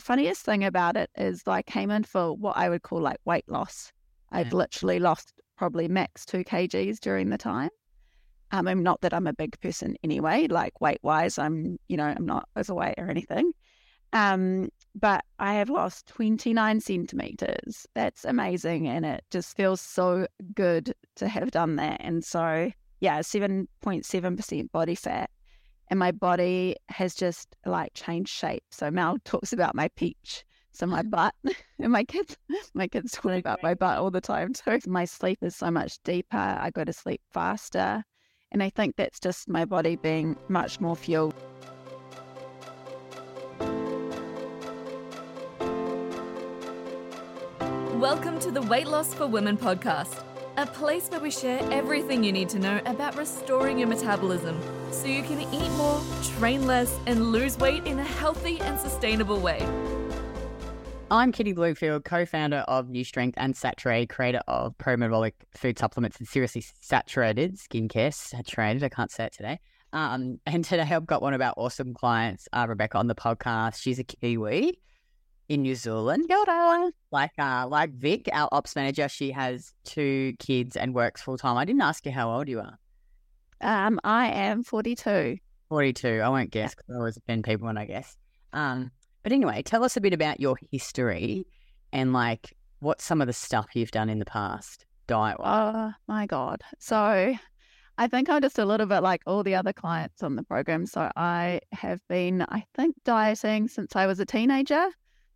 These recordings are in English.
funniest thing about it is I came in for what I would call like weight loss. I've Yeah. literally lost probably max two kgs during the time. Um, I'm not that I'm a big person anyway, like weight wise, I'm, you know, I'm not as overweight or anything. Um, but I have lost 29 centimeters. That's amazing. And it just feels so good to have done that. And so, yeah, 7.7% body fat. And my body has just like changed shape. So Mel talks about my peach. So my butt and my kids, my kids talk about my butt all the time. So my sleep is so much deeper. I go to sleep faster. And I think that's just my body being much more fueled. Welcome to the Weight Loss for Women podcast, a place where we share everything you need to know about restoring your metabolism so you can eat more, train less, and lose weight in a healthy and sustainable way. I'm Kitty Blomfield, co-founder of New Strength and Saturée, creator of pro-metabolic food supplements and seriously saturated skincare. Saturated, I can't say it today. Um, and today I've got one of our awesome clients, uh, Rebecca, on the podcast. She's a Kiwi in New Zealand. Like, uh, like Vic, our ops manager, she has two kids and works full time. I didn't ask you how old you are. Um, I am 42. 42. I won't guess because I always offend people when I guess. Um, but anyway, tell us a bit about your history and like what some of the stuff you've done in the past diet. Oh my God. So I think I'm just a little bit like all the other clients on the program. So I have been, I think, dieting since I was a teenager.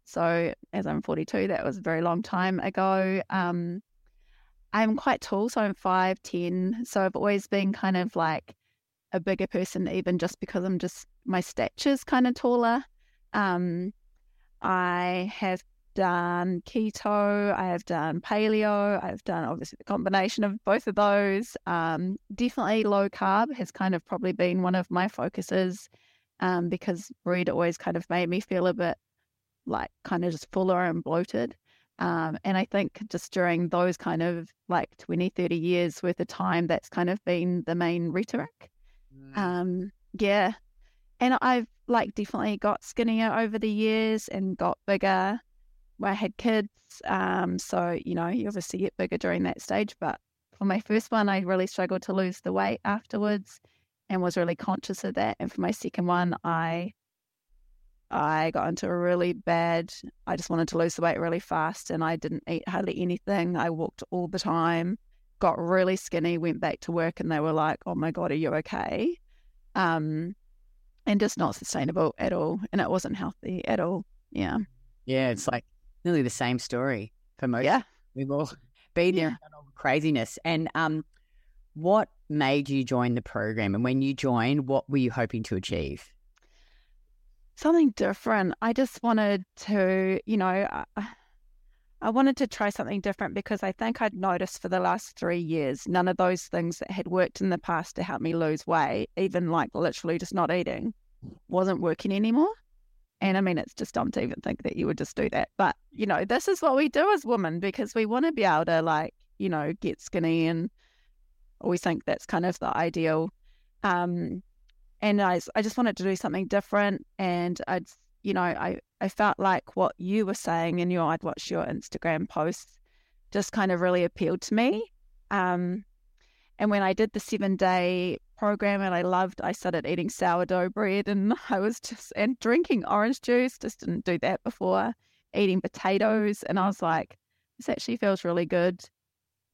So as I'm 42, that was a very long time ago. Um, I'm quite tall, so I'm 5'10. So I've always been kind of like a bigger person, even just because I'm just, my stature's kind of taller. Um, I have done keto, I have done paleo, I've done obviously the combination of both of those. Um, definitely low carb has kind of probably been one of my focuses um, because bread always kind of made me feel a bit like kind of just fuller and bloated. Um, and I think just during those kind of like 20, 30 years worth of time, that's kind of been the main rhetoric. Um, yeah. And I've like definitely got skinnier over the years and got bigger. I had kids. Um, so, you know, you obviously get bigger during that stage. But for my first one, I really struggled to lose the weight afterwards and was really conscious of that. And for my second one, I I got into a really bad I just wanted to lose the weight really fast and I didn't eat hardly anything. I walked all the time, got really skinny, went back to work and they were like, Oh my God, are you okay? Um and just not sustainable at all. And it wasn't healthy at all. Yeah. yeah, it's like nearly the same story for most. Yeah. We've all been there Yeah. all the craziness. And um, what made you join the program? And when you joined, what were you hoping to achieve? Something different. I just wanted to, you know, I, I wanted to try something different because I think I'd noticed for the last three years, none of those things that had worked in the past to help me lose weight, even like literally just not eating, wasn't working anymore. And I mean, it's just dumb to even think that you would just do that. But, you know, this is what we do as women because we want to be able to, like, you know, get skinny and we think that's kind of the ideal. Um, and I, I just wanted to do something different. And I'd, you know, I, I felt like what you were saying in your, I'd watched your Instagram posts just kind of really appealed to me. Um, and when I did the seven day program and I loved, I started eating sourdough bread and I was just, and drinking orange juice, just didn't do that before, eating potatoes. And I was like, this actually feels really good.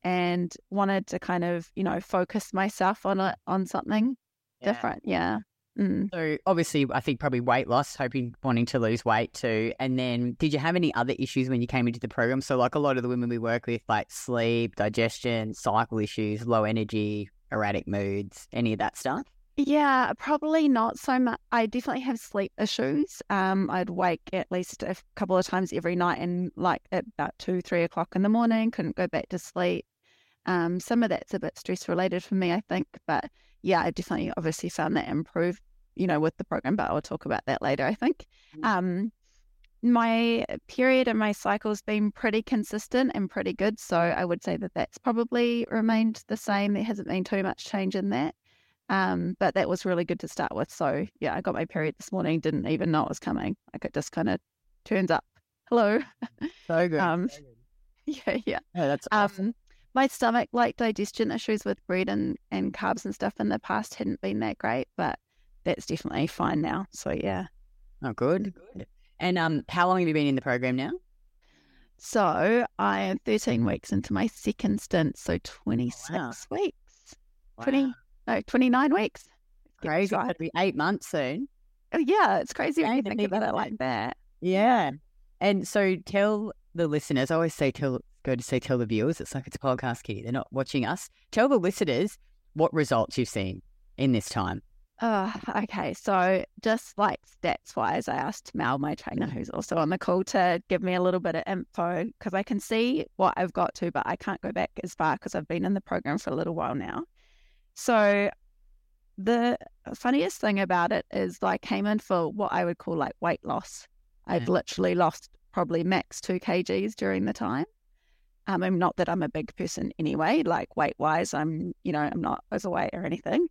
And wanted to kind of, you know, focus myself on it, on something different. Yeah. Mm. So obviously, I think probably weight loss, hoping wanting to lose weight too. And then, did you have any other issues when you came into the program? So, like a lot of the women we work with, like sleep, digestion, cycle issues, low energy, erratic moods, any of that stuff. Yeah, probably not so much. I definitely have sleep issues. Um, I'd wake at least a couple of times every night and like at about two, three o'clock in the morning, couldn't go back to sleep. Um, some of that's a bit stress related for me, I think. But yeah, I definitely obviously found that improve, you know, with the program, but I'll talk about that later, I think. Mm. Um, my period and my cycle's been pretty consistent and pretty good. So I would say that that's probably remained the same. There hasn't been too much change in that. Um, but that was really good to start with. So yeah, I got my period this morning, didn't even know it was coming. Like it just kind of turns up. Hello. So good. Um, so good. yeah, yeah. Yeah, that's awesome. Um, my stomach, like digestion issues with bread and, and carbs and stuff in the past hadn't been that great, but that's definitely fine now. So yeah. Oh, good. Good. And um, how long have you been in the program now? So I am 13 weeks into my second stint, so 26 wow. weeks. 20, no, 29 weeks. Crazy. It'll be eight months soon. Oh, yeah, it's crazy when you think about it like that. Yeah. And so tell the listeners, I always say tell go to say tell the viewers, it's like it's a podcast key. They're not watching us. Tell the listeners what results you've seen in this time. Uh, okay, so just like stats wise, I asked Mel, my trainer, who's also on the call, to give me a little bit of info because I can see what I've got to, but I can't go back as far because I've been in the program for a little while now. So the funniest thing about it is I came in for what I would call like weight loss. I've Yeah. literally lost probably max two kgs during the time. Um, I'm not that I'm a big person anyway, like weight wise, I'm, you know, I'm not as overweight or anything.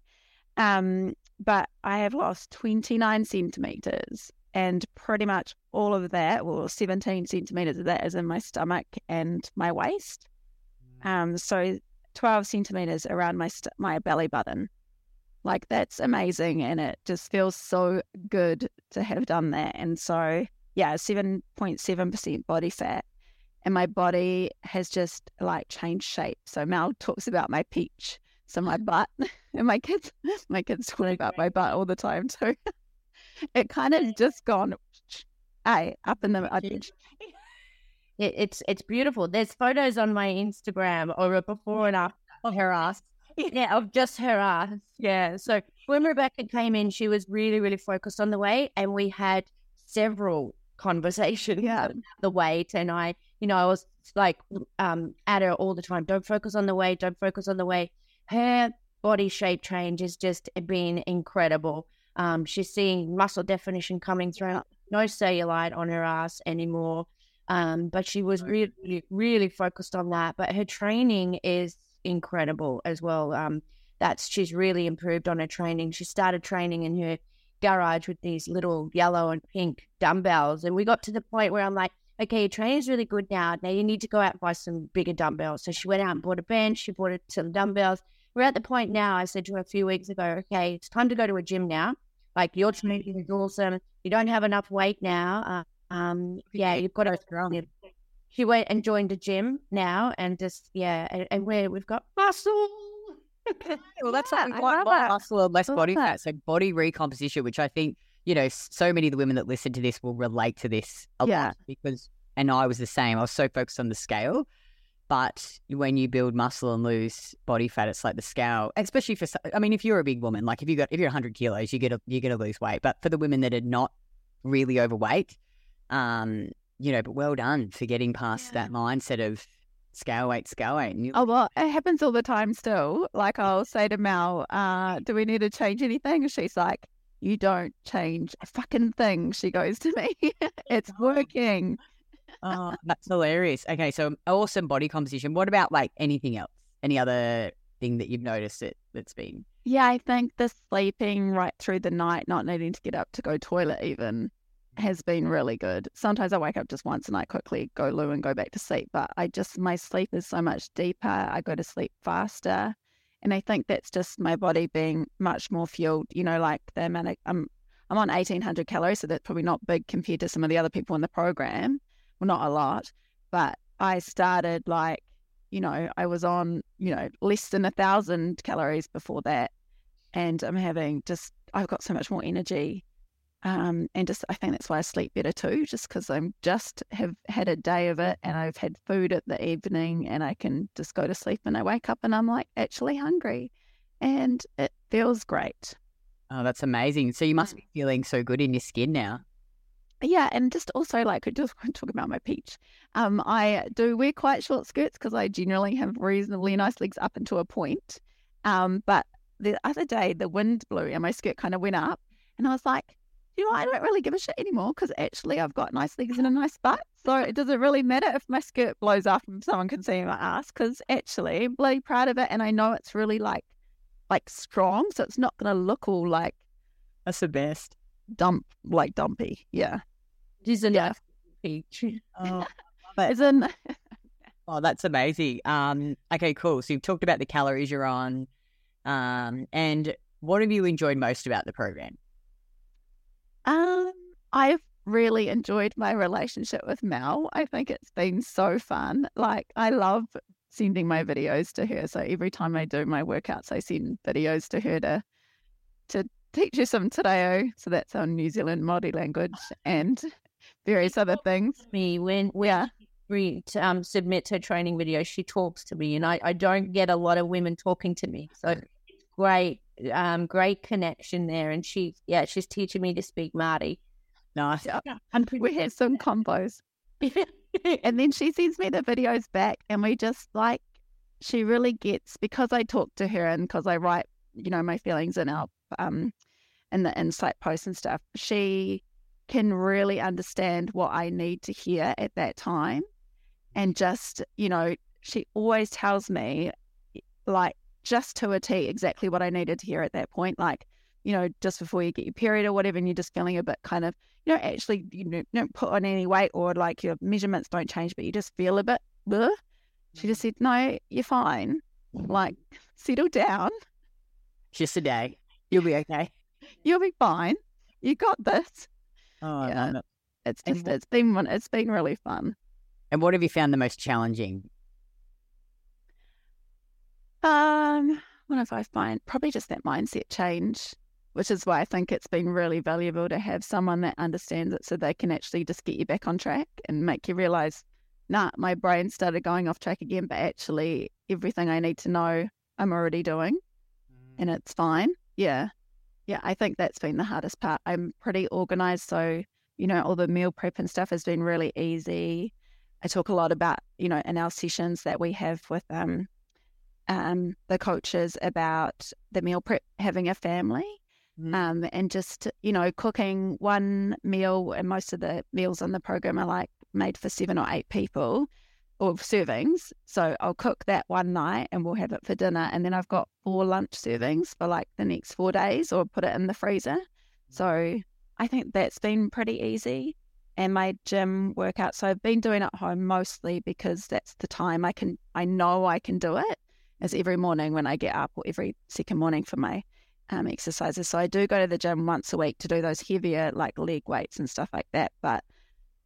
Um, but I have lost 29 centimeters and pretty much all of that, well, 17 centimeters of that is in my stomach and my waist. Um, so 12 centimeters around my st- my belly button. Like that's amazing, and it just feels so good to have done that. And so, yeah, 7.7 percent body fat, and my body has just like changed shape. So Mel talks about my peach, so my mm-hmm. butt, and my kids, my kids talk about my butt all the time too. it kind of just gone, hey, up in the. I, It, it's it's beautiful. There's photos on my Instagram or a before and after of her ass. Yeah, of just her ass. Yeah. So when Rebecca came in, she was really, really focused on the weight, and we had several conversations Yeah. about the weight. And I, you know, I was like um at her all the time. Don't focus on the weight. Don't focus on the weight. Her body shape change has just been incredible. Um, she's seeing muscle definition coming through. No cellulite on her ass anymore. Um, but she was really, really, really focused on that. But her training is incredible as well. Um, that's she's really improved on her training. She started training in her garage with these little yellow and pink dumbbells, and we got to the point where I'm like, okay, your training's really good now. Now you need to go out and buy some bigger dumbbells. So she went out and bought a bench. She bought it some dumbbells. We're at the point now. I said to her a few weeks ago, okay, it's time to go to a gym now. Like your training is awesome. You don't have enough weight now. Uh, um, yeah, you've got to strong. she went and joined a gym now and just yeah and, and where we've got muscle Well, that's Yeah, quite love more that. muscle and less body fat. So body recomposition, which I think you know, so many of the women that listen to this will relate to this a Yeah. lot because, and I was the same. I was so focused on the scale, but when you build muscle and lose body fat, it's like the scale. Especially for, I mean, if you're a big woman, like if you got if you're 100 kilos, you get a, you're going to lose weight. But for the women that are not really overweight, um, you know, but well done for getting past Yeah. that mindset of scale weight, scale weight. And Oh well, it happens all the time still. Like I'll say to Mel, uh, "Do we need to change anything?" And she's like, "You don't change a fucking thing." She goes to me, "It's oh. working." Oh, that's hilarious. Okay, so awesome body composition. What about like anything else? Any other thing that you've noticed that that's been? Yeah, I think the sleeping right through the night, not needing to get up to go toilet even, mm. has been really good. Sometimes I wake up just once and I quickly go loo and go back to sleep, but I just my sleep is so much deeper. I go to sleep faster, and I think that's just my body being much more fueled. You know, like the amount of, I'm I'm on eighteen hundred calories, so that's probably not big compared to some of the other people in the program. Well, not a lot, but I started like you know, I was on, you know, less than a thousand calories before that. And I'm having just, I've got so much more energy. Um, and just, I think that's why I sleep better too, just because I'm just have had a day of it and I've had food at the evening and I can just go to sleep and I wake up and I'm like actually hungry and it feels great. Oh, that's amazing. So you must be feeling so good in your skin now. Yeah, and just also like just want to talk about my peach. Um, I do wear quite short skirts because I generally have reasonably nice legs up until a point. Um, but the other day the wind blew and my skirt kind of went up, and I was like, you know, I don't really give a shit anymore because actually I've got nice legs and a nice butt. So it doesn't really matter if my skirt blows up and someone can see my ass because actually I'm bloody proud of it, and I know it's really like like strong, so it's not gonna look all like That's the best. dump like dumpy. Yeah. She's a Yeah. peach. Oh, but, in, oh, that's amazing. Um, okay, cool. So you've talked about the calories you're on, um, and what have you enjoyed most about the program? Um, I've really enjoyed my relationship with Mel. I think it's been so fun. Like, I love sending my videos to her. So every time I do my workouts, I send videos to her to to teach her some te reo. So that's our New Zealand Māori language and various other things. Me when when Yeah. she um submits her training video, she talks to me, and I I don't get a lot of women talking to me, so great um great connection there. And she yeah she's teaching me to speak Māori. Nice. Yeah. Pretty We have some combos. and then she sends me the videos back and we just like she really gets because I talk to her and because I write you know my feelings in our um in the insight posts and stuff she can really understand what I need to hear at that time and just you know she always tells me like just to a T exactly what I needed to hear at that point like you know just before you get your period or whatever and you're just feeling a bit kind of you know, actually you know, don't put on any weight or like your measurements don't change, but you just feel a bit. Bleh. She just mm-hmm. said, "No, you're fine. Like, settle down. Just a day. You'll be okay. You'll be fine. You got this." Oh, Yeah. I love it. It's just, it's been, it's been really fun. And what have you found the most challenging? Um, what have I find? Probably just that mindset change, which is why I think it's been really valuable to have someone that understands it, so they can actually just get you back on track and make you realize, nah, my brain started going off track again, but actually everything I need to know, I'm already doing, and it's fine. Yeah, yeah. I think that's been the hardest part. I'm pretty organized, so you know, all the meal prep and stuff has been really easy. I talk a lot about, you know, in our sessions that we have with um um, the coaches about the meal prep, having a family, Mm. um, and just you know cooking one meal. And most of the meals on the program are like made for seven or eight people, or servings. So I'll cook that one night, and we'll have it for dinner. And then I've got four lunch servings for like the next four days, or put it in the freezer. So I think that's been pretty easy. And my gym workout, so I've been doing it at home mostly because that's the time I can, I know I can do it is every morning when I get up or every second morning for my um, exercises. So I do go to the gym once a week to do those heavier like leg weights and stuff like that. But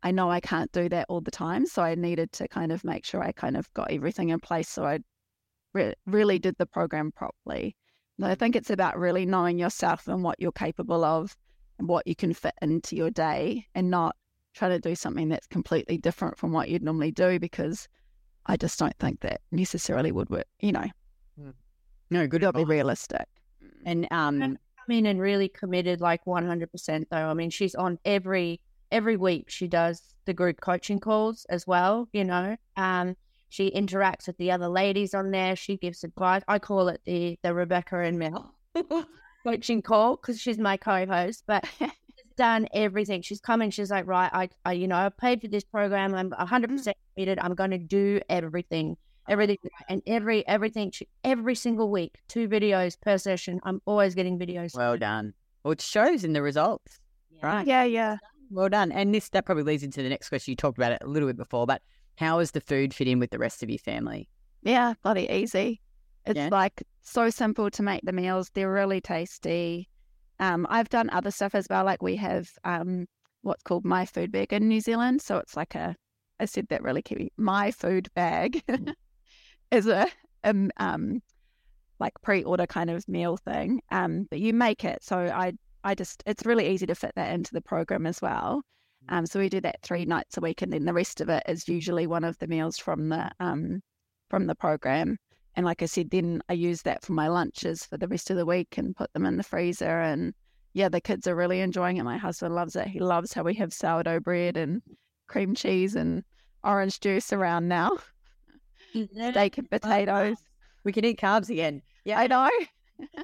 I know I can't do that all the time. So I needed to kind of make sure I kind of got everything in place. So I re- really did the program properly. And I think it's about really knowing yourself and what you're capable of and what you can fit into your day and not try to do something that's completely different from what you'd normally do because I just don't think that necessarily would work. You know, No, good. got to be realistic. And um, come in and really committed like 100% though i mean she's on every every week she does the group coaching calls as well you know um she interacts with the other ladies on there she gives advice i call it the the rebecca and mel coaching call because she's my co-host but done everything she's coming. she's like right i, I you know i paid for this program i'm 100% mm-hmm. committed i'm going to do everything everything and every everything she- every single week two videos per session i'm always getting videos well done. Well, it shows in the results. Right. Yeah, yeah. Well done. And this that probably leads into the next question. You talked about it a little bit before, but how does the food fit in with the rest of your family? Yeah, bloody easy. It's Yeah. like so simple to make the meals. They're really tasty. Um, I've done other stuff as well. Like we have um, what's called My Food Bag in New Zealand. So it's like a, I said that really Kiwi. My Food Bag is a, um, um, like pre-order kind of meal thing. Um, but you make it. So I, I just, it's really easy to fit that into the program as well. Um, so we do that three nights a week, and then the rest of it is usually one of the meals from the um, from the program. And like I said, then I use that for my lunches for the rest of the week and put them in the freezer. And yeah, the kids are really enjoying it. My husband loves it. He loves how we have sourdough bread and cream cheese and orange juice around now, steak and potatoes. We can eat carbs again. Yeah, I know.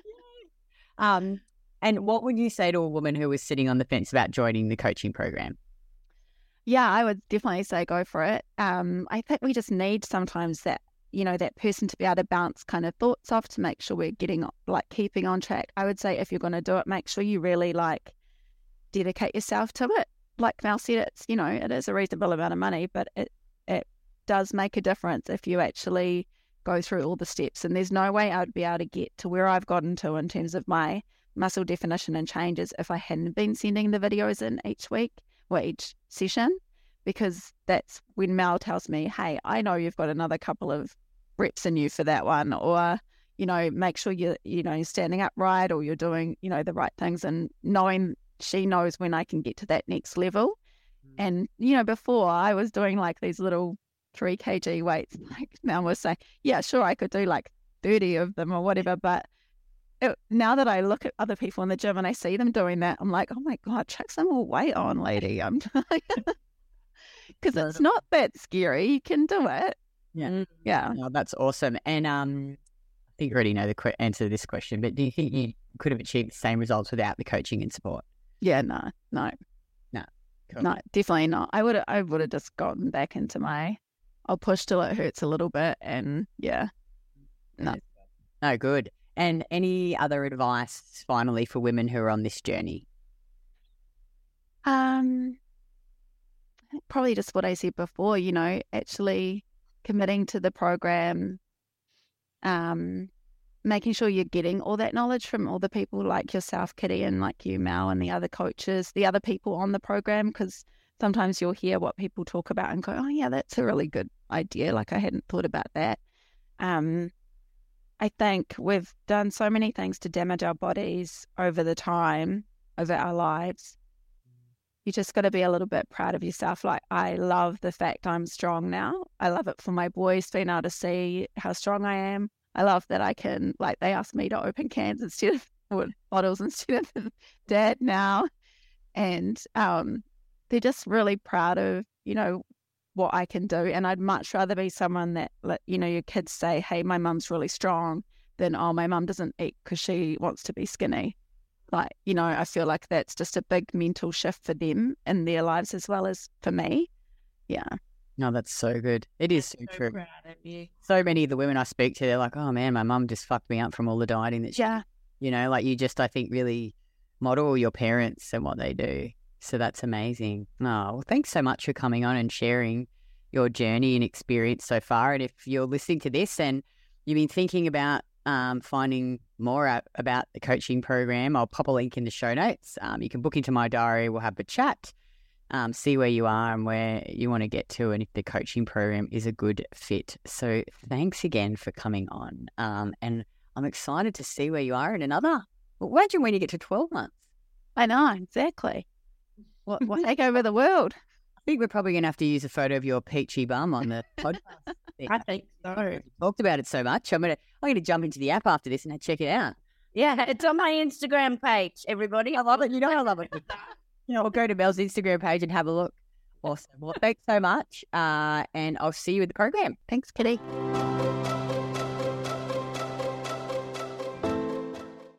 Um, and what would you say to a woman who was sitting on the fence about joining the coaching program? Yeah, I would definitely say go for it. Um, I think we just need sometimes that, you know, that person to be able to bounce kind of thoughts off to make sure we're getting like keeping on track. I would say if you're going to do it, make sure you really like dedicate yourself to it. like Mel said, it's you know it is a reasonable amount of money, but it it does make a difference if you actually go through all the steps. And there's no way I'd be able to get to where I've gotten to in terms of my muscle definition and changes if I hadn't been sending the videos in each week or each session, because that's when Mel tells me, "Hey, I know you've got another couple of reps in you for that one," or you know, make sure you're you know standing upright or you're doing you know the right things, and knowing she knows when I can get to that next level. Mm. And, you know, before I was doing like these little three kg weights, like now we're saying, yeah, sure, I could do like 30 of them or whatever. But it, now that I look at other people in the gym and I see them doing that, I'm like, oh my God, chuck some more weight on, lady. I'm because it's not that scary. You can do it. Yeah. Mm, yeah. No, that's awesome. And um, I think you already know the qu- answer to this question, but do you think you could have achieved the same results without the coaching and support? Yeah, no, no, no, cool. no, definitely not. I would, I would have just gotten back into my. I'll push till it hurts a little bit, and yeah, no, no, good. And any other advice, finally, for women who are on this journey? Um, probably just what I said before. You know, actually committing to the program, um, making sure you're getting all that knowledge from all the people like yourself, Kitty, and like you, Mel, and the other coaches, the other people on the program, because sometimes you'll hear what people talk about and go, oh, yeah, that's a really good idea. Like I hadn't thought about that. Um, I think we've done so many things to damage our bodies over the time, over our lives. You just got to be a little bit proud of yourself. Like, I love the fact I'm strong now. I love it for my boys being able to see how strong I am. I love that I can like they ask me to open cans instead of bottles instead of dad now, and um, they're just really proud of you know what I can do, and I'd much rather be someone that you know your kids say, "Hey, my mum's really strong," than "Oh, my mum doesn't eat because she wants to be skinny." Like you know, I feel like that's just a big mental shift for them in their lives as well as for me. Yeah. No, that's so good. It is so, so true. So many of the women I speak to, they're like, "Oh man, my mum just fucked me up from all the dieting that she." Yeah. You know, like you just, I think, really model your parents and what they do. So that's amazing. Oh, well, thanks so much for coming on and sharing your journey and experience so far. And if you're listening to this and you've been thinking about um, finding more out about the coaching program, I'll pop a link in the show notes. Um, you can book into my diary. We'll have a chat um, see where you are and where you want to get to, and if the coaching program is a good fit. So, thanks again for coming on. Um, and I'm excited to see where you are in another. Well, imagine when you get to 12 months. I know, exactly. What, what take over the world? I think we're probably going to have to use a photo of your peachy bum on the podcast. I think so. Talked about it so much. I'm gonna I'm gonna jump into the app after this and check it out. Yeah, it's on my Instagram page. Everybody, I love it. You know I love it. you know, or go to Mel's Instagram page and have a look. Awesome. Well, thanks so much. Uh, and I'll see you in the program. Thanks, Kitty.